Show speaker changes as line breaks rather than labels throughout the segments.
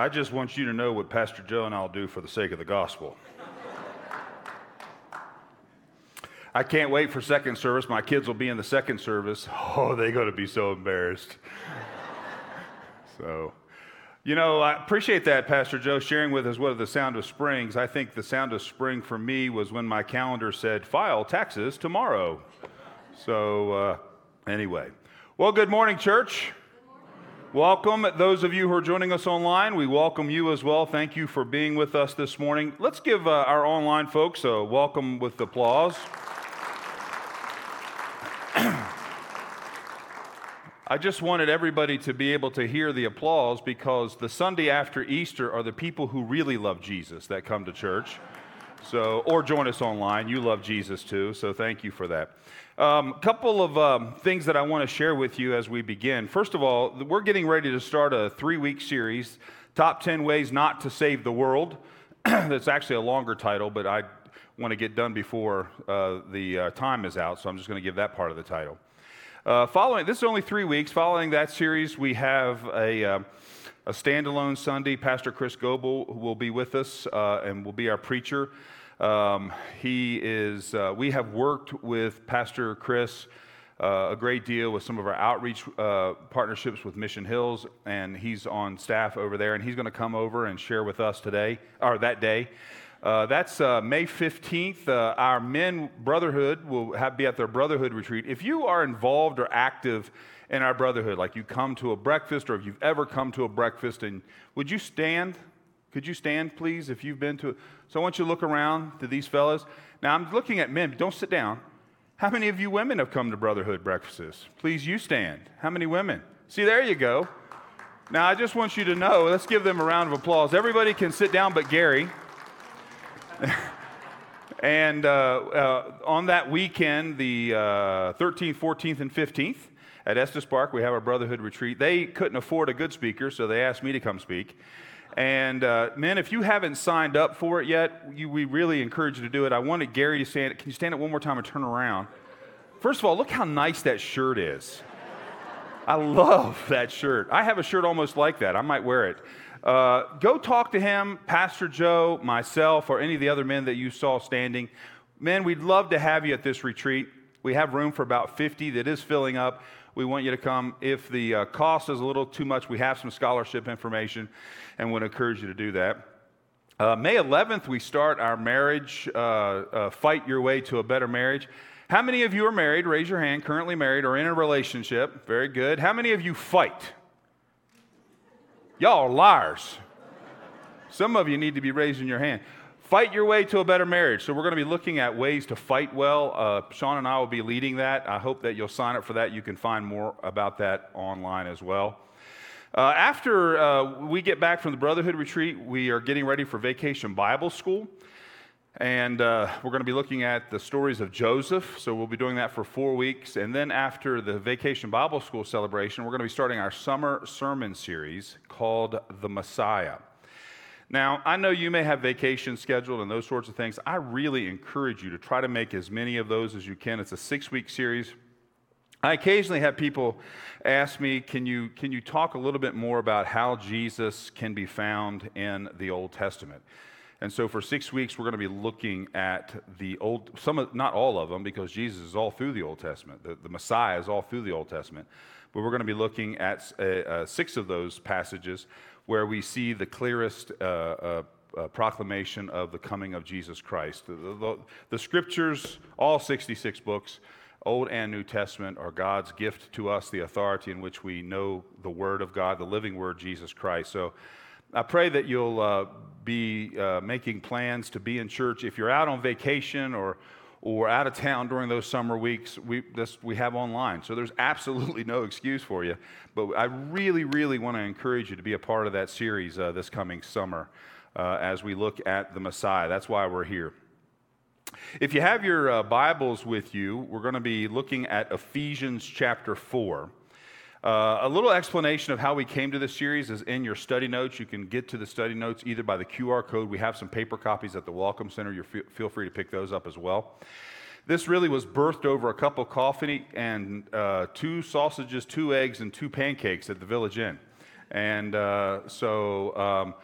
I just want you to know what Pastor Joe and I'll do for the sake of the gospel. I can't wait for second service. My kids will be in the second service. Oh, they're going to be so embarrassed. so, you know, I appreciate that, Pastor Joe, sharing with us what the sound of springs. I think the sound of spring for me was when my calendar said, file taxes tomorrow. So, uh, anyway. Well, good morning, church. Welcome. Those of you who are joining us online, we welcome you as well. Thank you for being with us this morning. Let's give uh, our online folks a welcome with applause. I just wanted everybody to be able to hear the applause because the Sunday after Easter are the people who really love Jesus that come to church. So, or join us online. You love Jesus too, so thank you for that. A um, couple of um, things that I want to share with you as we begin. First of all, we're getting ready to start a three week series, Top 10 Ways Not to Save the World. That's actually a longer title, but I want to get done before uh, the uh, time is out, so I'm just going to give that part of the title. Uh, following, this is only three weeks. Following that series, we have a, uh, a standalone Sunday. Pastor Chris Goebel will be with us uh, and will be our preacher. Um, he is, uh, we have worked with Pastor Chris uh, a great deal with some of our outreach uh, partnerships with Mission Hills, and he's on staff over there, and he's going to come over and share with us today, or that day. Uh, that's uh, May 15th. Uh, our men brotherhood will have, be at their brotherhood retreat. If you are involved or active in our brotherhood, like you come to a breakfast or if you've ever come to a breakfast, and would you stand? Could you stand, please, if you've been to? So I want you to look around to these fellas. Now I'm looking at men. Don't sit down. How many of you women have come to brotherhood breakfasts? Please, you stand. How many women? See, there you go. Now I just want you to know. Let's give them a round of applause. Everybody can sit down, but Gary. and uh, uh, on that weekend, the uh, 13th, 14th, and 15th, at Estes Park, we have our brotherhood retreat. They couldn't afford a good speaker, so they asked me to come speak. And uh, men, if you haven't signed up for it yet, you, we really encourage you to do it. I wanted Gary to stand. Can you stand up one more time and turn around? First of all, look how nice that shirt is. I love that shirt. I have a shirt almost like that. I might wear it. Uh, go talk to him, Pastor Joe, myself, or any of the other men that you saw standing. Men, we'd love to have you at this retreat. We have room for about 50 that is filling up. We want you to come. If the uh, cost is a little too much, we have some scholarship information and would encourage you to do that. Uh, May 11th, we start our marriage, uh, uh, Fight Your Way to a Better Marriage. How many of you are married? Raise your hand, currently married or in a relationship. Very good. How many of you fight? Y'all are liars. Some of you need to be raising your hand. Fight your way to a better marriage. So, we're going to be looking at ways to fight well. Uh, Shauna and I will be leading that. I hope that you'll sign up for that. You can find more about that online as well. Uh, after uh, we get back from the Brotherhood retreat, we are getting ready for Vacation Bible School. And uh, we're going to be looking at the stories of Joseph. So we'll be doing that for four weeks. And then after the Vacation Bible School celebration, we're going to be starting our summer sermon series called The Messiah. Now, I know you may have vacations scheduled and those sorts of things. I really encourage you to try to make as many of those as you can. It's a six week series. I occasionally have people ask me, can you, can you talk a little bit more about how Jesus can be found in the Old Testament? And so for six weeks, we're going to be looking at the old, some of, not all of them, because Jesus is all through the Old Testament. The, the Messiah is all through the Old Testament. But we're going to be looking at uh, uh, six of those passages where we see the clearest uh, uh, uh proclamation of the coming of Jesus Christ. The, the, the, scriptures, all 66 books, Old and New Testament, are God's gift to us, the authority in which we know the Word of God, the living Word, Jesus Christ. So I pray that you'll uh, be uh, making plans to be in church. If you're out on vacation or, or out of town during those summer weeks, we, this, we have online. So there's absolutely no excuse for you. But I really, really want to encourage you to be a part of that series uh, this coming summer uh, as we look at the Messiah. That's why we're here. If you have your uh, Bibles with you, we're going to be looking at Ephesians chapter 4. Uh, a little explanation of how we came to this series is in your study notes. You can get to the study notes either by the QR code. We have some paper copies at the Welcome Center. You feel free to pick those up as well. This really was birthed over a cup of coffee and uh, two sausages, two eggs, and two pancakes at the Village Inn. And uh, so, um,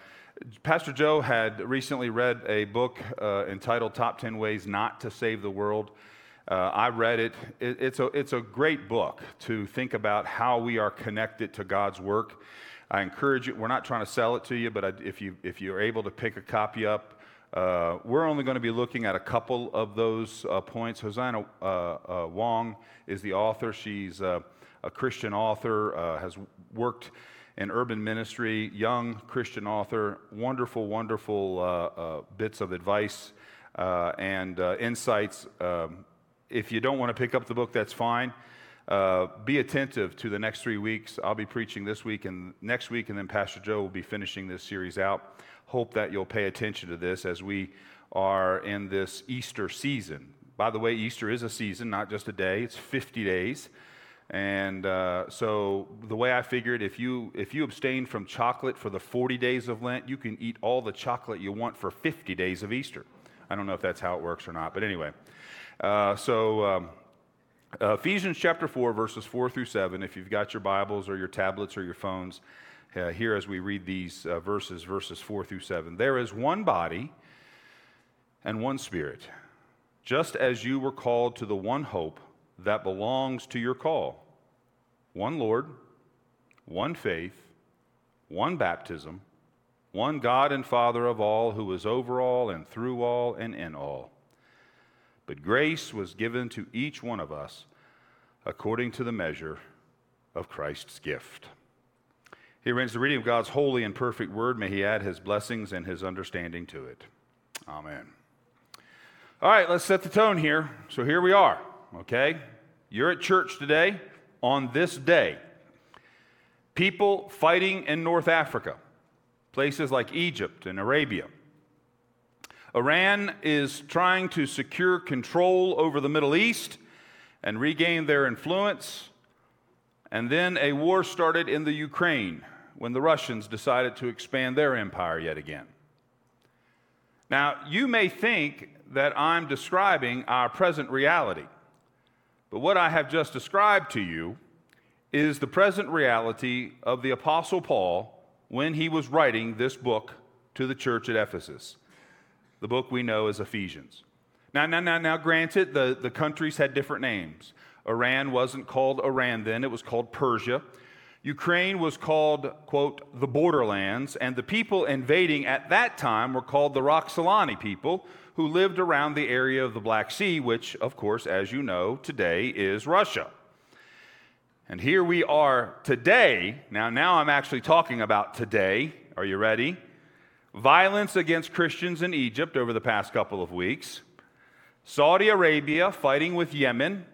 Pastor Joe had recently read a book uh, entitled Top 10 Ways Not to Save the World. Uh, I read it. it. It's, a, it's a great book to think about how we are connected to God's work. I encourage you, we're not trying to sell it to you, but I, if, you, if you're able to pick a copy up, uh, we're only going to be looking at a couple of those uh, points. Hosanna uh, uh Wong is the author. She's uh, a Christian author, has worked in urban ministry, young Christian author, wonderful, wonderful bits of advice and insights. Um, if you don't want to pick up the book, that's fine. Uh, be attentive to the next three weeks. I'll be preaching this week and next week, and then Pastor Joe will be finishing this series out. Hope that you'll pay attention to this as we are in this Easter season. By the way, Easter is a season, not just a day, it's 50 days. And uh, so the way I figured, if you if you abstain from chocolate for the 40 days of Lent, you can eat all the chocolate you want for 50 days of Easter. I don't know if that's how it works or not, but anyway. Uh, so um, uh, Ephesians chapter 4, verses 4 through 7. If you've got your Bibles or your tablets or your phones, uh, here as we read these uh, verses, verses 4 through 7. There is one body and one Spirit, just as you were called to the one hope that belongs to your call one Lord, one faith, one baptism, one God and Father of all, who is over all and through all and in all. But grace was given to each one of us according to the measure of Christ's gift. Here ends the reading of God's holy and perfect word. May He add His blessings and His understanding to it. Amen. All right, let's set the tone here. So here we are okay? You're at church today on this day. People fighting in North Africa, places like Egypt and Arabia. Iran is trying to secure control over the Middle East and regain their influence. And then a war started in the Ukraine when the Russians decided to expand their empire yet again. Now, you may think that I'm describing our present reality. But what I have just described to you is the present reality of the Apostle Paul when he was writing this book to the church at Ephesus, the book we know as Ephesians. Now, now, now, now granted, the, the countries had different names. Iran wasn't called Iran then, it was called Persia. Ukraine was called, quote, the borderlands, and the people invading at that time were called the Roxolani people, who lived around the area of the Black Sea, which, of course, as you know, today is Russia. And here we are today. Now, now I'm actually talking about today. Are you ready? Violence against Christians in Egypt over the past couple of weeks. Saudi Arabia fighting with Yemen.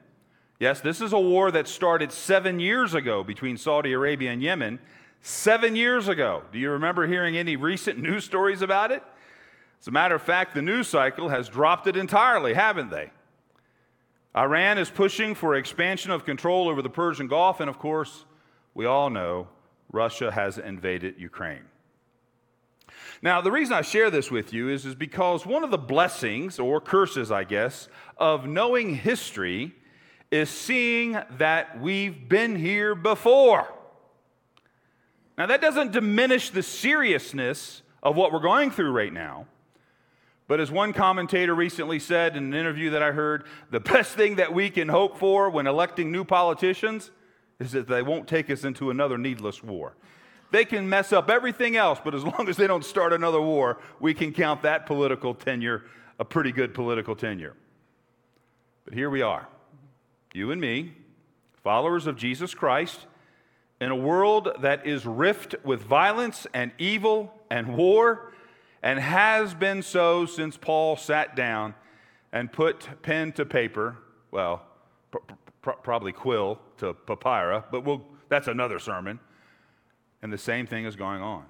Yes, this is a war that started seven years ago between Saudi Arabia and Yemen. Seven years ago. Do you remember hearing any recent news stories about it? As a matter of fact, the news cycle has dropped it entirely, haven't they? Iran is pushing for expansion of control over the Persian Gulf, and of course, we all know Russia has invaded Ukraine. Now, the reason I share this with you is, is because one of the blessings, or curses, I guess, of knowing history is seeing that we've been here before. Now, that doesn't diminish the seriousness of what we're going through right now. But as one commentator recently said in an interview that I heard, the best thing that we can hope for when electing new politicians is that they won't take us into another needless war. They can mess up everything else, but as long as they don't start another war, we can count that political tenure a pretty good political tenure. But here we are, you and me, followers of Jesus Christ, in a world that is rift with violence and evil and war and has been so since Paul sat down and put pen to paper, well, pr- pr- probably quill to papyrus, but we'll, that's another sermon. And the same thing is going on.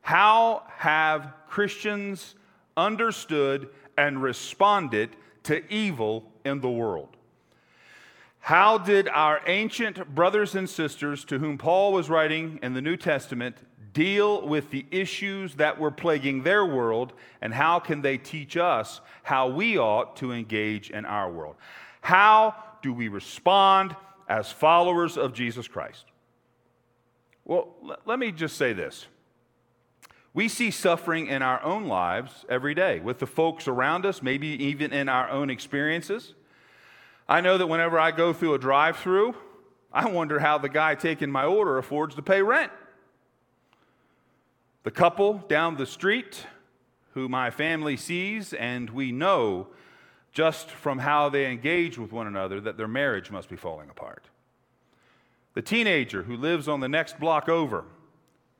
How have Christians understood and responded to evil in the world? How did our ancient brothers and sisters to whom Paul was writing in the New Testament deal with the issues that were plaguing their world, and how can they teach us how we ought to engage in our world? How do we respond as followers of Jesus Christ? Well, l- let me just say this. We see suffering in our own lives every day with the folks around us, maybe even in our own experiences. I know that whenever I go through a drive through, I wonder how the guy taking my order affords to pay rent. The couple down the street who my family sees, and we know just from how they engage with one another that their marriage must be falling apart. The teenager who lives on the next block over,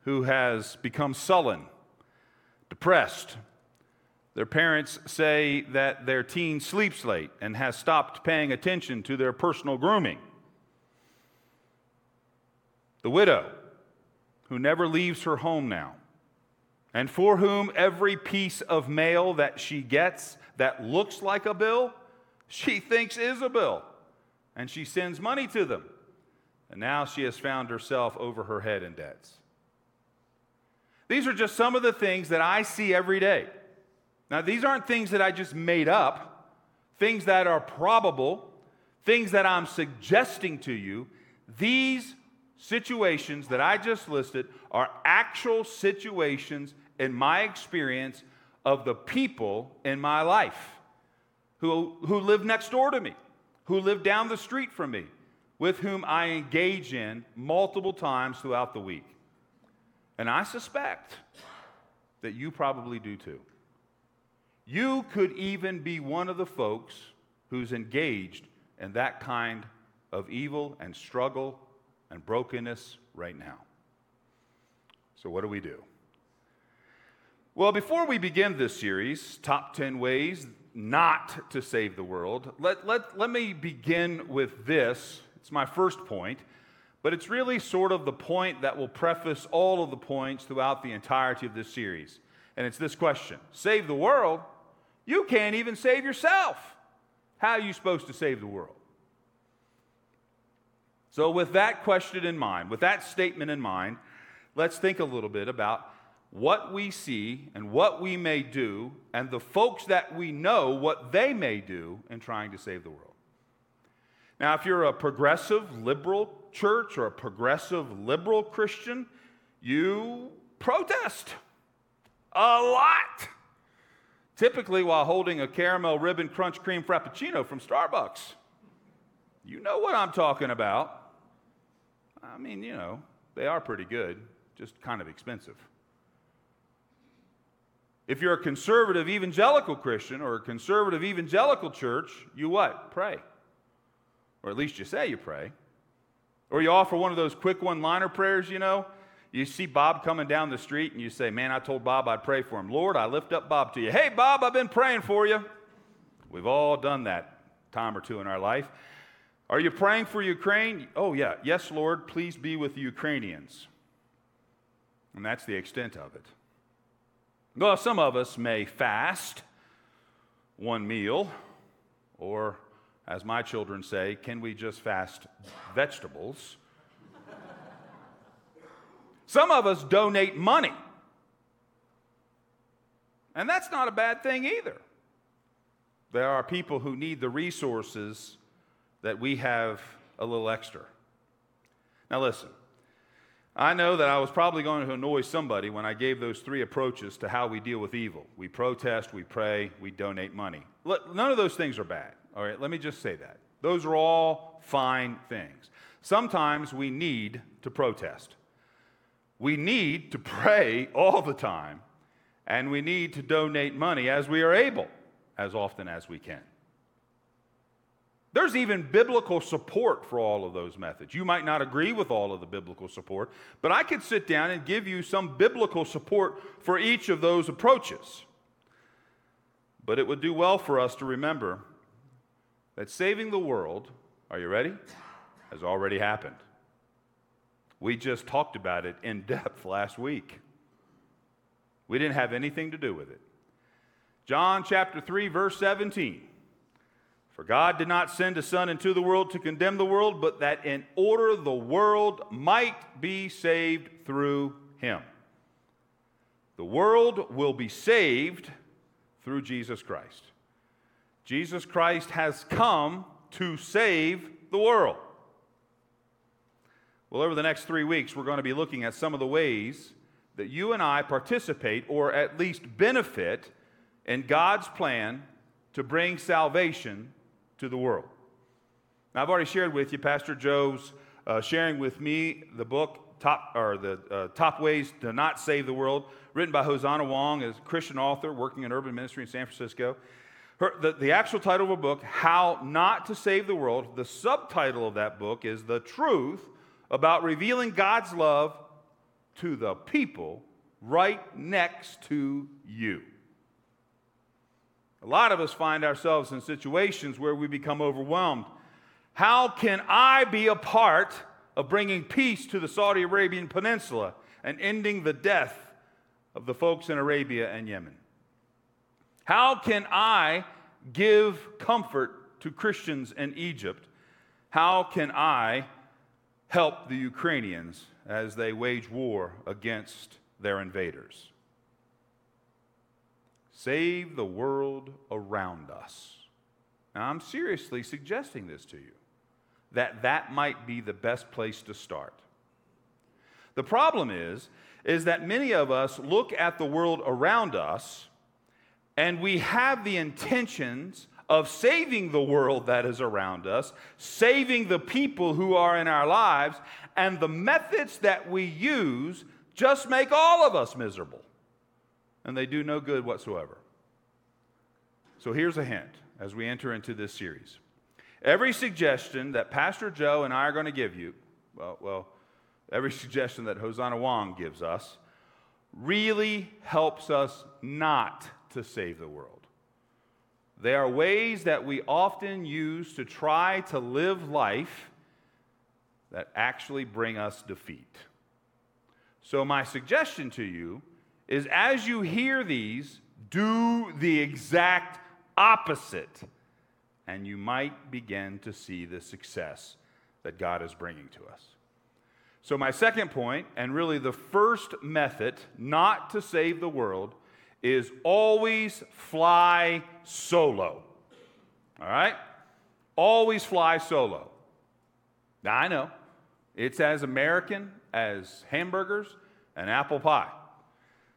who has become sullen, depressed. Their parents say that their teen sleeps late and has stopped paying attention to their personal grooming. The widow who never leaves her home now, and for whom every piece of mail that she gets that looks like a bill, she thinks is a bill, and she sends money to them. And now she has found herself over her head in debts. These are just some of the things that I see every day. Now, these aren't things that I just made up, things that are probable, things that I'm suggesting to you. These situations that I just listed are actual situations in my experience of the people in my life who, who live next door to me, who live down the street from me, with whom I engage in multiple times throughout the week. And I suspect that you probably do too. You could even be one of the folks who's engaged in that kind of evil and struggle and brokenness right now. So, what do we do? Well, before we begin this series, Top 10 Ways Not to Save the World, let, let, let me begin with this. It's my first point, but it's really sort of the point that will preface all of the points throughout the entirety of this series. And it's this question Save the world? You can't even save yourself. How are you supposed to save the world? So, with that question in mind, with that statement in mind, let's think a little bit about what we see and what we may do, and the folks that we know what they may do in trying to save the world. Now, if you're a progressive liberal church or a progressive liberal Christian, you protest a lot. Typically, while holding a caramel ribbon crunch cream frappuccino from Starbucks. You know what I'm talking about. I mean, you know, they are pretty good, just kind of expensive. If you're a conservative evangelical Christian or a conservative evangelical church, you what? Pray. Or at least you say you pray. Or you offer one of those quick one liner prayers, you know. You see Bob coming down the street and you say, Man, I told Bob I'd pray for him. Lord, I lift up Bob to you. Hey, Bob, I've been praying for you. We've all done that time or two in our life. Are you praying for Ukraine? Oh, yeah. Yes, Lord, please be with the Ukrainians. And that's the extent of it. Well, some of us may fast one meal, or as my children say, can we just fast vegetables? some of us donate money. And that's not a bad thing either. There are people who need the resources that we have a little extra. Now, listen, I know that I was probably going to annoy somebody when I gave those three approaches to how we deal with evil. We protest, we pray, we donate money. None of those things are bad. All right, let me just say that. Those are all fine things. Sometimes we need to protest. We need to pray all the time, and we need to donate money as we are able, as often as we can. There's even biblical support for all of those methods. You might not agree with all of the biblical support, but I could sit down and give you some biblical support for each of those approaches. But it would do well for us to remember that saving the world, are you ready? Has already happened. We just talked about it in depth last week. We didn't have anything to do with it. John chapter 3, verse 17. For God did not send a Son into the world to condemn the world, but that in order the world might be saved through him. The world will be saved through Jesus Christ. Jesus Christ has come to save the world. Well, over the next three weeks, we're going to be looking at some of the ways that you and I participate or at least benefit in God's plan to bring salvation to the world. Now, I've already shared with you Pastor Joe's uh, sharing with me the book top or the uh, top ways to not save the world, written by Hosanna Wong, a Christian author working in urban ministry in San Francisco. Her, the, the actual title of her book, How Not to Save the World, the subtitle of that book is The Truth About Revealing God's Love to the People Right Next to You. A lot of us find ourselves in situations where we become overwhelmed. How can I be a part of bringing peace to the Saudi Arabian Peninsula and ending the death of the folks in Arabia and Yemen? How can I give comfort to Christians in Egypt? How can I help the Ukrainians as they wage war against their invaders? Save the world around us. Now, I'm seriously suggesting this to you that that might be the best place to start. The problem is is that many of us look at the world around us and we have the intentions of saving the world that is around us, saving the people who are in our lives, and the methods that we use just make all of us miserable. And they do no good whatsoever. So here's a hint as we enter into this series. Every suggestion that Pastor Joe and I are going to give you, well, well every suggestion that Hosanna Wong gives us, really helps us not to save the world. They are ways that we often use to try to live life that actually bring us defeat. So, my suggestion to you is as you hear these, do the exact opposite, and you might begin to see the success that God is bringing to us. So, my second point, and really the first method not to save the world, is always fly solo. All right? Always fly solo. Now, I know it's as American as hamburgers and apple pie.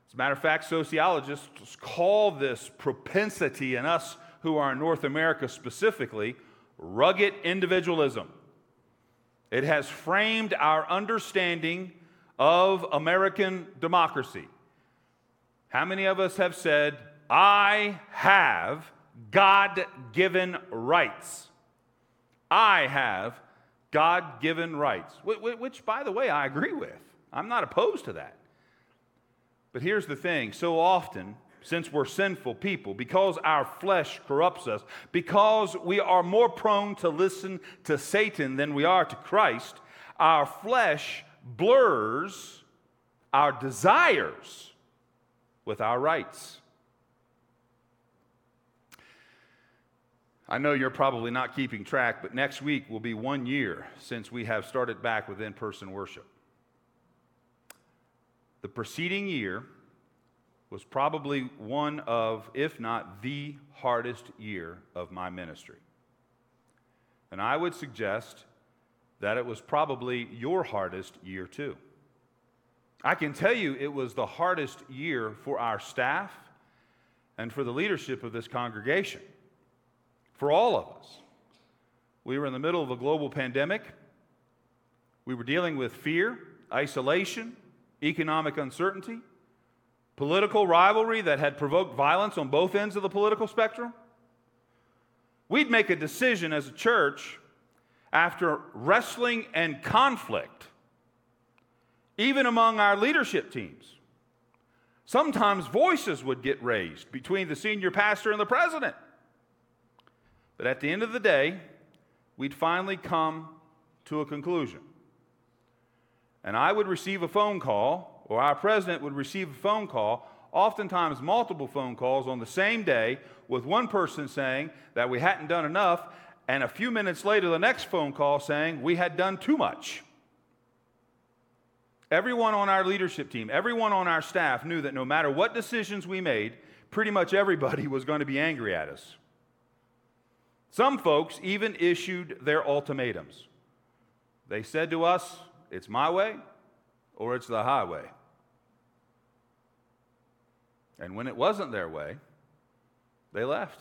As a matter of fact, sociologists call this propensity in us who are in North America specifically rugged individualism. It has framed our understanding of American democracy. How many of us have said, I have God given rights? I have God given rights, which, by the way, I agree with. I'm not opposed to that. But here's the thing so often, since we're sinful people, because our flesh corrupts us, because we are more prone to listen to Satan than we are to Christ, our flesh blurs our desires with our rights. I know you're probably not keeping track, but next week will be one year since we have started back with in person worship. The preceding year was probably one of, if not the hardest year of my ministry. And I would suggest that it was probably your hardest year too. I can tell you it was the hardest year for our staff and for the leadership of this congregation, for all of us. We were in the middle of a global pandemic. We were dealing with fear, isolation, economic uncertainty, political rivalry that had provoked violence on both ends of the political spectrum. We'd make a decision as a church after wrestling and conflict even among our leadership teams. Sometimes voices would get raised between the senior pastor and the president. But at the end of the day, we'd finally come to a conclusion. And I would receive a phone call, or our president would receive a phone call, oftentimes multiple phone calls on the same day, with one person saying that we hadn't done enough, and a few minutes later, the next phone call saying we had done too much. Everyone on our leadership team, everyone on our staff knew that no matter what decisions we made, pretty much everybody was going to be angry at us. Some folks even issued their ultimatums. They said to us, it's my way or it's the highway. And when it wasn't their way, they left.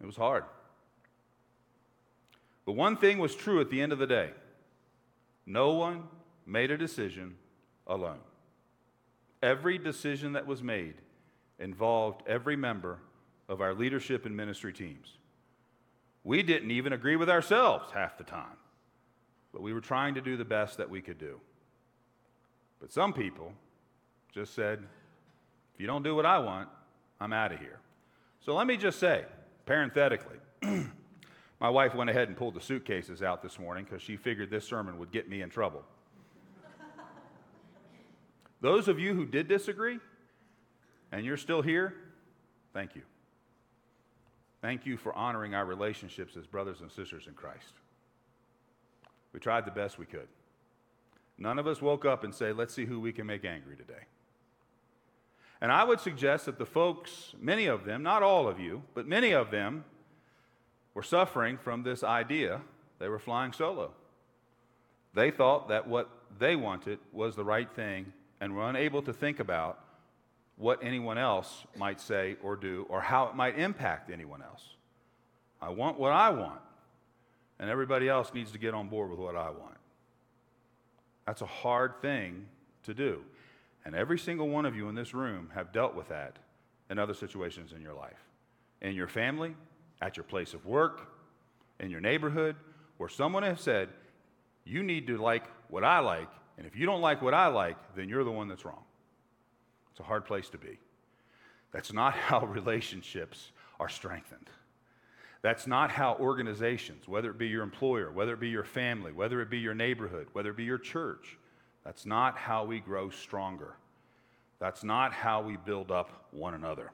It was hard. But one thing was true at the end of the day no one made a decision alone. Every decision that was made involved every member of our leadership and ministry teams. We didn't even agree with ourselves half the time, but we were trying to do the best that we could do. But some people just said, if you don't do what I want, I'm out of here. So let me just say, parenthetically, my wife went ahead and pulled the suitcases out this morning because she figured this sermon would get me in trouble. Those of you who did disagree and you're still here, thank you. Thank you for honoring our relationships as brothers and sisters in Christ. We tried the best we could. None of us woke up and said, let's see who we can make angry today. And I would suggest that the folks, many of them, not all of you, but many of them, were suffering from this idea they were flying solo. They thought that what they wanted was the right thing and we're unable to think about what anyone else might say or do or how it might impact anyone else. I want what I want, and everybody else needs to get on board with what I want. That's a hard thing to do. And every single one of you in this room have dealt with that in other situations in your life. In your family, at your place of work, in your neighborhood, where someone has said, You need to like what I like, and if you don't like what I like, then you're the one that's wrong. It's a hard place to be. That's not how relationships are strengthened. That's not how organizations, whether it be your employer, whether it be your family, whether it be your neighborhood, whether it be your church, that's not how we grow stronger. That's not how we build up one another.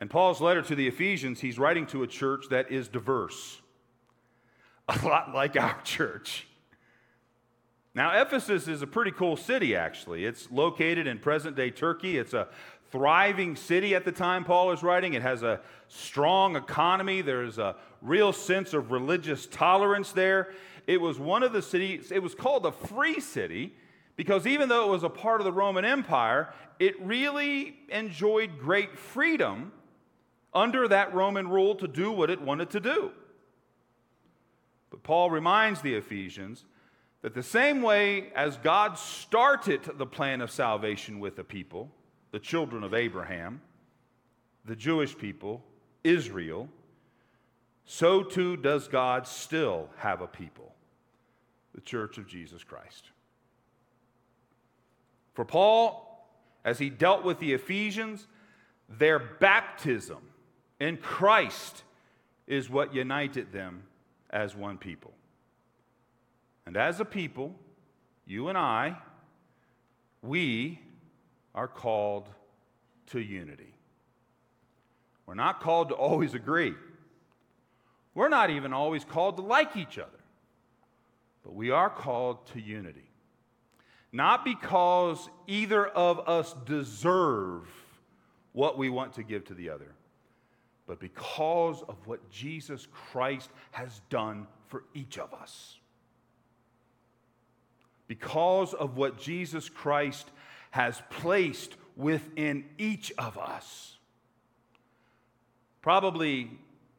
In Paul's letter to the Ephesians, he's writing to a church that is diverse, a lot like our church. Now, Ephesus is a pretty cool city, actually. It's located in present day Turkey. It's a thriving city at the time Paul is writing. It has a strong economy. There's a real sense of religious tolerance there. It was one of the cities, it was called a free city because even though it was a part of the Roman Empire, it really enjoyed great freedom under that Roman rule to do what it wanted to do. But Paul reminds the Ephesians that the same way as God started the plan of salvation with the people, the children of Abraham, the Jewish people, Israel, so too does God still have a people, the church of Jesus Christ. For Paul, as he dealt with the Ephesians, their baptism in Christ is what united them as one people. And as a people, you and I, we are called to unity. We're not called to always agree. We're not even always called to like each other. But we are called to unity. Not because either of us deserve what we want to give to the other, but because of what Jesus Christ has done for each of us because of what Jesus Christ has placed within each of us. Probably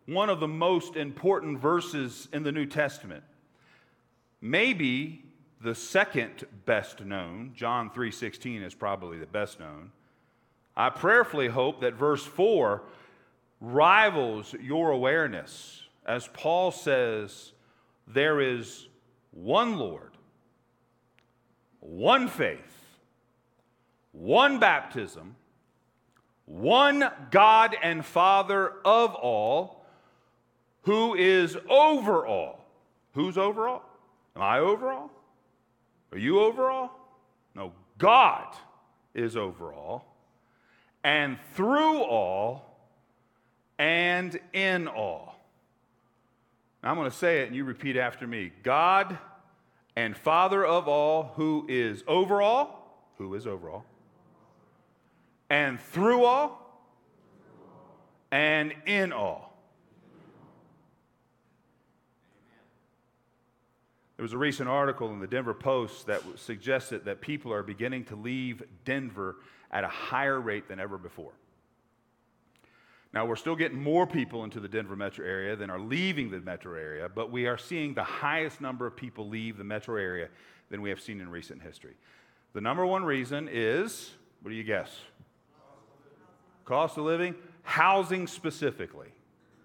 one of the most important verses in the New Testament. Maybe the second best known, John 3:16 is probably the best known. I prayerfully hope that verse 4 rivals your awareness as Paul says there is one Lord one faith, one baptism, one God and Father of all, who is over all. Who's over all? Am I over all? Are you over all? No, God is over all, and through all, and in all. Now I'm going to say it and you repeat after me. God and Father of all, who is over all, who is over all, and through all, and in all. There was a recent article in the Denver Post that suggested that people are beginning to leave Denver at a higher rate than ever before. Now, we're still getting more people into the Denver metro area than are leaving the metro area, but we are seeing the highest number of people leave the metro area than we have seen in recent history. The number one reason is what do you guess? Cost of living, housing specifically.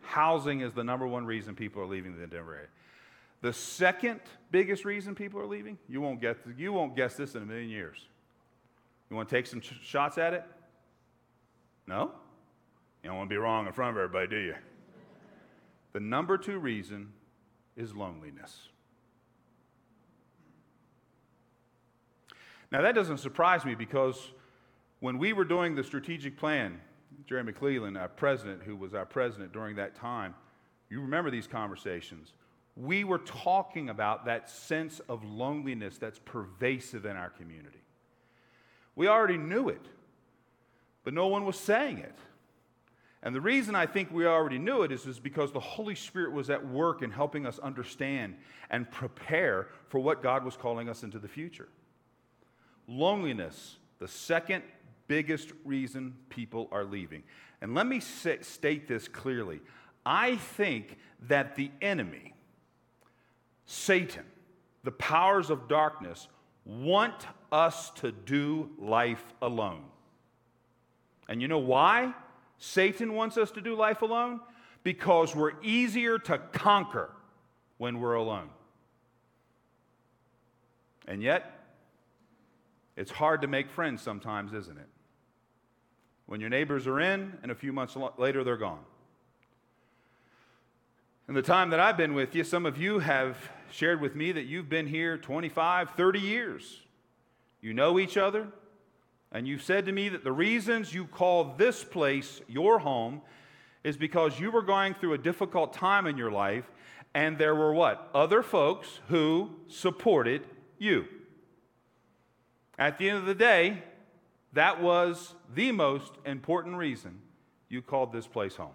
Housing is the number one reason people are leaving the Denver area. The second biggest reason people are leaving, you won't, get, you won't guess this in a million years. You want to take some sh- shots at it? No? You don't want to be wrong in front of everybody, do you? The number two reason is loneliness. Now, that doesn't surprise me because when we were doing the strategic plan, Jerry McClellan, our president, who was our president during that time, you remember these conversations. We were talking about that sense of loneliness that's pervasive in our community. We already knew it, but no one was saying it. And the reason I think we already knew it is, is because the Holy Spirit was at work in helping us understand and prepare for what God was calling us into the future. Loneliness, the second biggest reason people are leaving. And let me say, state this clearly. I think that the enemy, Satan, the powers of darkness, want us to do life alone. And you know why Satan wants us to do life alone? Because we're easier to conquer when we're alone. And yet, it's hard to make friends sometimes, isn't it? When your neighbors are in, and a few months later they're gone. In the time that I've been with you, some of you have shared with me that you've been here 25, 30 years. You know each other, and you've said to me that the reasons you call this place your home is because you were going through a difficult time in your life, and there were what? Other folks who supported you. At the end of the day, that was the most important reason you called this place home.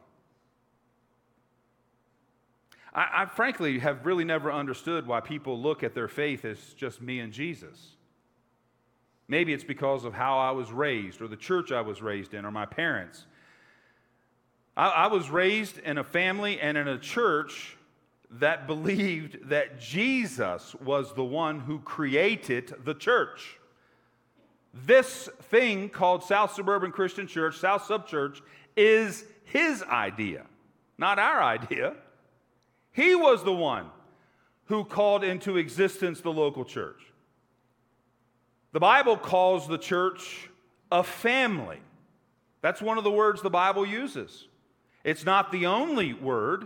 I, I, frankly have really never understood why people look at their faith as just me and Jesus. Maybe it's because of how I was raised, or the church I was raised in, or my parents. I, I was raised in a family and in a church that believed that Jesus was the one who created the church. This thing called South Suburban Christian Church, South Sub Church, is his idea, not our idea. He was the one who called into existence the local church. The Bible calls the church a family. That's one of the words the Bible uses. It's not the only word.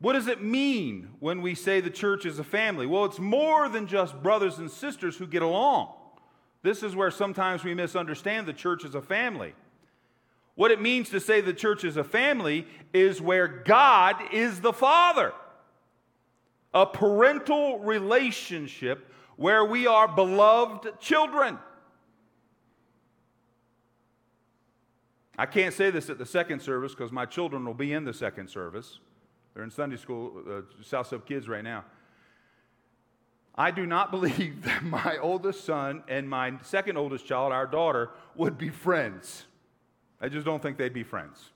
What does it mean when we say the church is a family? Well, it's more than just brothers and sisters who get along. This is where sometimes we misunderstand the church as a family. What it means to say the church is a family is where God is the Father. A parental relationship where we are beloved children. I can't say this at the second service because my children will be in the second service. They're in Sunday school, uh, South Sub Kids right now. I do not believe that my oldest son and my second oldest child, our daughter, would be friends. I just don't think they'd be friends.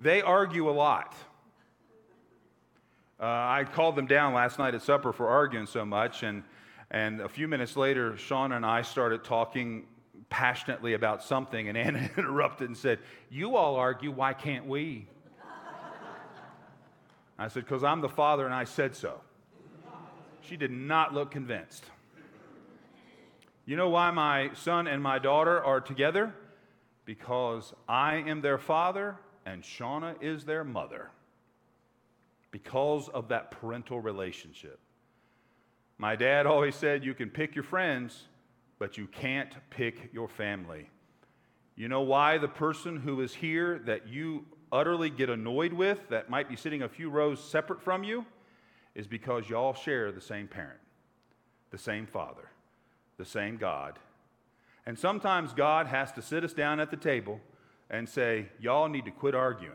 They argue a lot. Uh, I called them down last night at supper for arguing so much, and, and a few minutes later, Shauna and I started talking passionately about something, and Anna interrupted and said, You all argue, why can't we? I said, Because I'm the father and I said so. She did not look convinced. You know why my son and my daughter are together? Because I am their father and Shauna is their mother. Because of that parental relationship. My dad always said, You can pick your friends, but you can't pick your family. You know why the person who is here that you utterly get annoyed with that might be sitting a few rows separate from you is because y'all share the same parent, the same father, the same God. And sometimes God has to sit us down at the table and say, Y'all need to quit arguing.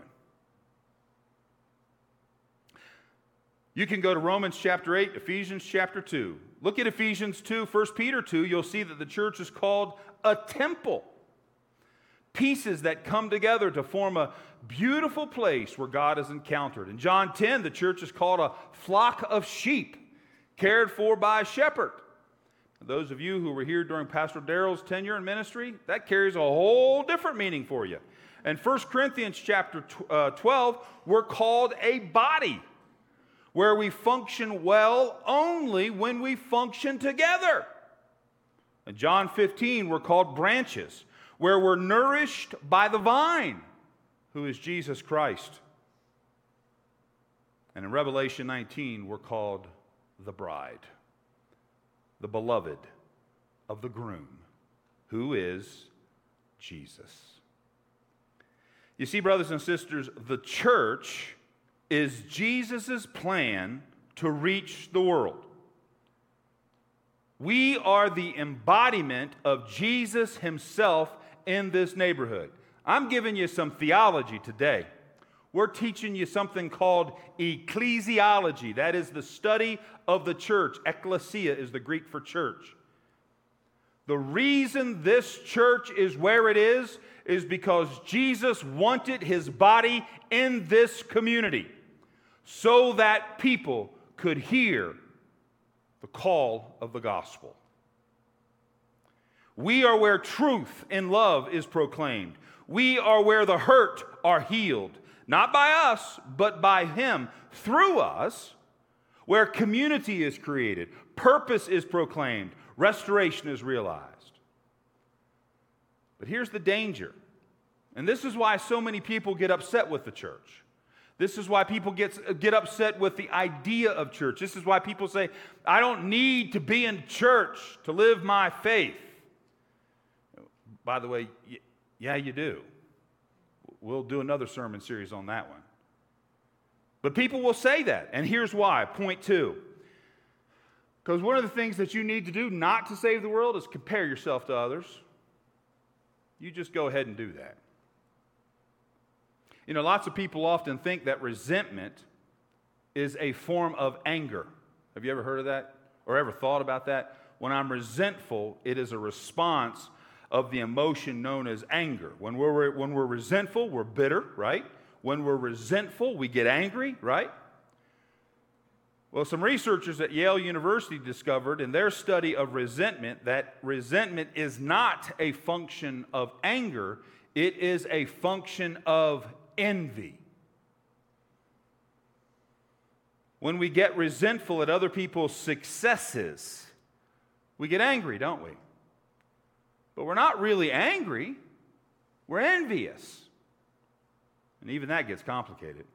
You can go to Romans chapter 8, Ephesians chapter 2. Look at Ephesians 2, 1 Peter 2. You'll see that the church is called a temple. Pieces that come together to form a beautiful place where God is encountered. In John 10, the church is called a flock of sheep cared for by a shepherd. Those of you who were here during Pastor Darrell's tenure in ministry, that carries a whole different meaning for you. In 1 Corinthians chapter uh, 12, we're called a body where we function well only when we function together. In John 15, we're called branches where we're nourished by the vine, who is Jesus Christ. And in Revelation 19, we're called the bride the beloved of the groom, who is Jesus. You see, brothers and sisters, the church is Jesus' plan to reach the world. We are the embodiment of Jesus himself in this neighborhood. I'm giving you some theology today we're teaching you something called ecclesiology. That is the study of the church. Ecclesia is the Greek for church. The reason this church is where it is is because Jesus wanted his body in this community so that people could hear the call of the gospel. We are where truth and love is proclaimed. We are where the hurt are healed not by us, but by Him through us, where community is created, purpose is proclaimed, restoration is realized. But here's the danger, and this is why so many people get upset with the church. This is why people get, get upset with the idea of church. This is why people say, I don't need to be in church to live my faith. By the way, yeah, you do. We'll do another sermon series on that one. But people will say that, and here's why. Point two. Because one of the things that you need to do not to save the world is compare yourself to others. You just go ahead and do that. You know, lots of people often think that resentment is a form of anger. Have you ever heard of that or ever thought about that? When I'm resentful, it is a response of the emotion known as anger. When we're, when we're resentful, we're bitter, right? When we're resentful, we get angry, right? Well, some researchers at Yale University discovered in their study of resentment that resentment is not a function of anger, it is a function of envy. When we get resentful at other people's successes, we get angry, don't we? But we're not really angry, we're envious. And even that gets complicated.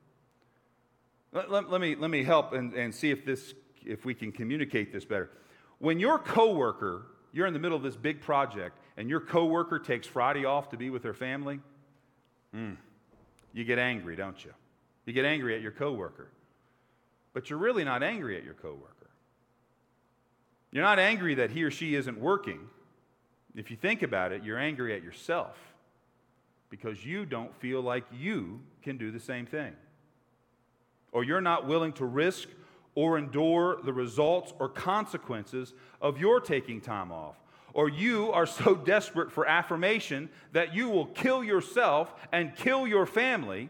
Let, let, let, me, let me help and, and see if, this, if we can communicate this better. When your coworker, you're in the middle of this big project, and your coworker takes Friday off to be with their family, mm, you get angry, don't you? You get angry at your coworker. But you're really not angry at your coworker. You're not angry that he or she isn't working. If you think about it, you're angry at yourself because you don't feel like you can do the same thing. Or you're not willing to risk or endure the results or consequences of your taking time off. Or you are so desperate for affirmation that you will kill yourself and kill your family.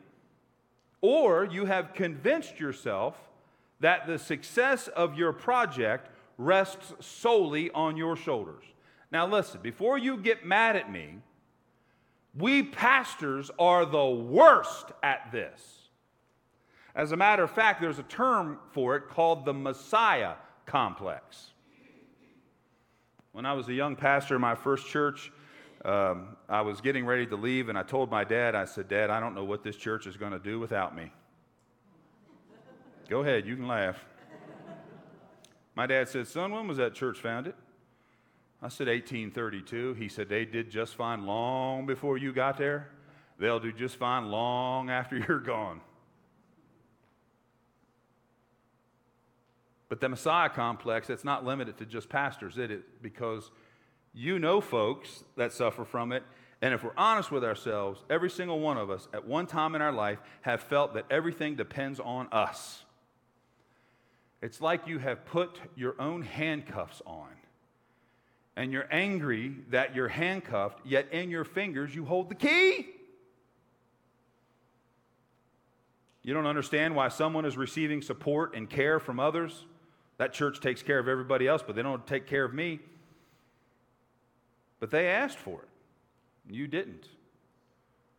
Or you have convinced yourself that the success of your project rests solely on your shoulders. Now, listen, before you get mad at me, we pastors are the worst at this. As a matter of fact, there's a term for it called the Messiah complex. When I was a young pastor in my first church, um, I was getting ready to leave, and I told my dad, I said, Dad, I don't know what this church is going to do without me. Go ahead, you can laugh. My dad said, Son, when was that church founded? I said 1832. He said they did just fine long before you got there. They'll do just fine long after you're gone. But the Messiah complex, it's not limited to just pastors, is it? Because you know folks that suffer from it. And if we're honest with ourselves, every single one of us at one time in our life have felt that everything depends on us. It's like you have put your own handcuffs on. And you're angry that you're handcuffed, yet in your fingers you hold the key. You don't understand why someone is receiving support and care from others. That church takes care of everybody else, but they don't take care of me. But they asked for it. You didn't.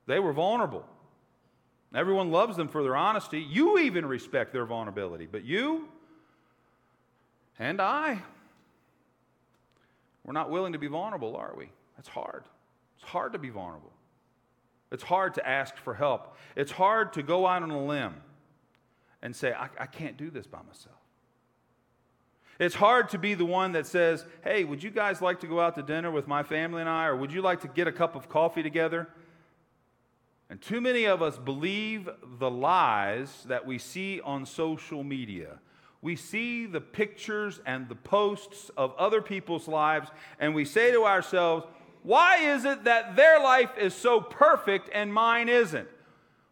They were vulnerable. Everyone loves them for their honesty. You even respect their vulnerability. But you and I, we're not willing to be vulnerable, are we? That's hard. It's hard to be vulnerable. It's hard to ask for help. It's hard to go out on a limb and say, I, I can't do this by myself. It's hard to be the one that says, Hey, would you guys like to go out to dinner with my family and I? Or would you like to get a cup of coffee together? And too many of us believe the lies that we see on social media. We see the pictures and the posts of other people's lives, and we say to ourselves, why is it that their life is so perfect and mine isn't?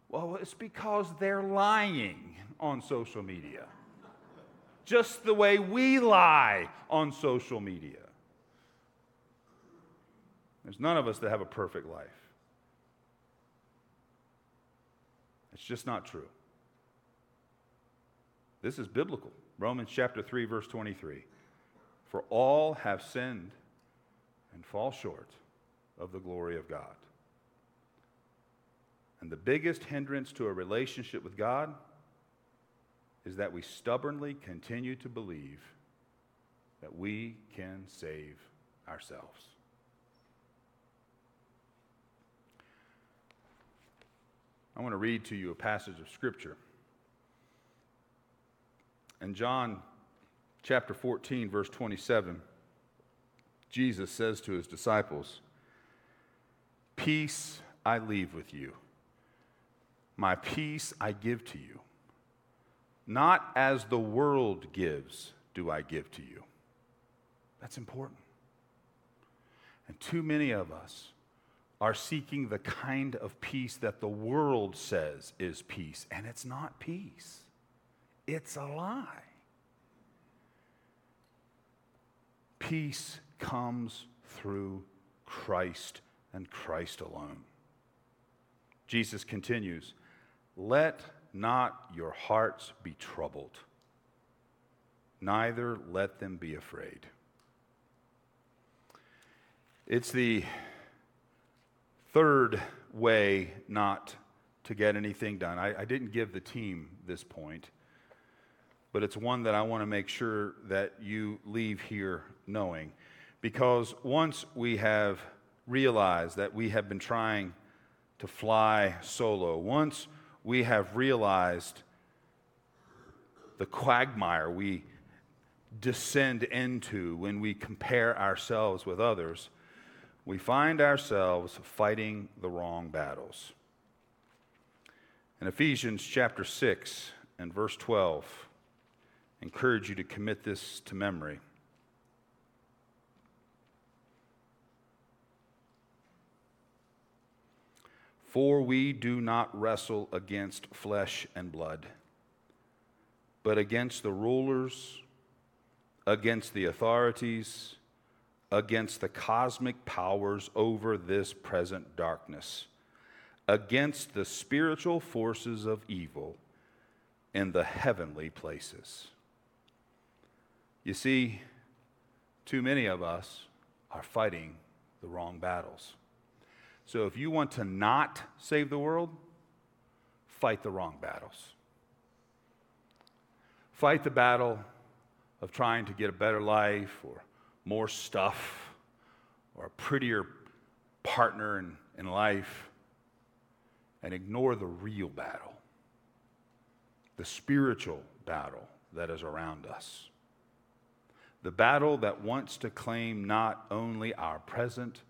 Well, it's because they're lying on social media. Just the way we lie on social media. There's none of us that have a perfect life. It's just not true. This is biblical. Romans chapter 3, verse 23. For all have sinned and fall short of the glory of God. And the biggest hindrance to a relationship with God is that we stubbornly continue to believe that we can save ourselves. I want to read to you a passage of Scripture. In John chapter 14, verse 27, Jesus says to his disciples, Peace I leave with you. My peace I give to you. Not as the world gives, do I give to you. That's important. And too many of us are seeking the kind of peace that the world says is peace, and it's not peace, it's a lie. Peace comes through Christ and Christ alone. Jesus continues, Let not your hearts be troubled, neither let them be afraid. It's the third way not to get anything done. I, I, didn't give the team this point, but it's one that I want to make sure that you leave here knowing. Because once we have realized that we have been trying to fly solo, once we have realized the quagmire we descend into when we compare ourselves with others, we find ourselves fighting the wrong battles. In Ephesians chapter 6 and verse 12, I encourage you to commit this to memory. For we do not wrestle against flesh and blood, but against the rulers, against the authorities, against the cosmic powers over this present darkness, against the spiritual forces of evil in the heavenly places. You see, too many of us are fighting the wrong battles. So if you want to not save the world, fight the wrong battles. Fight the battle of trying to get a better life or more stuff or a prettier partner in, in life and ignore the real battle, the spiritual battle that is around us. The battle that wants to claim not only our present,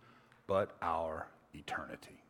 but our eternity.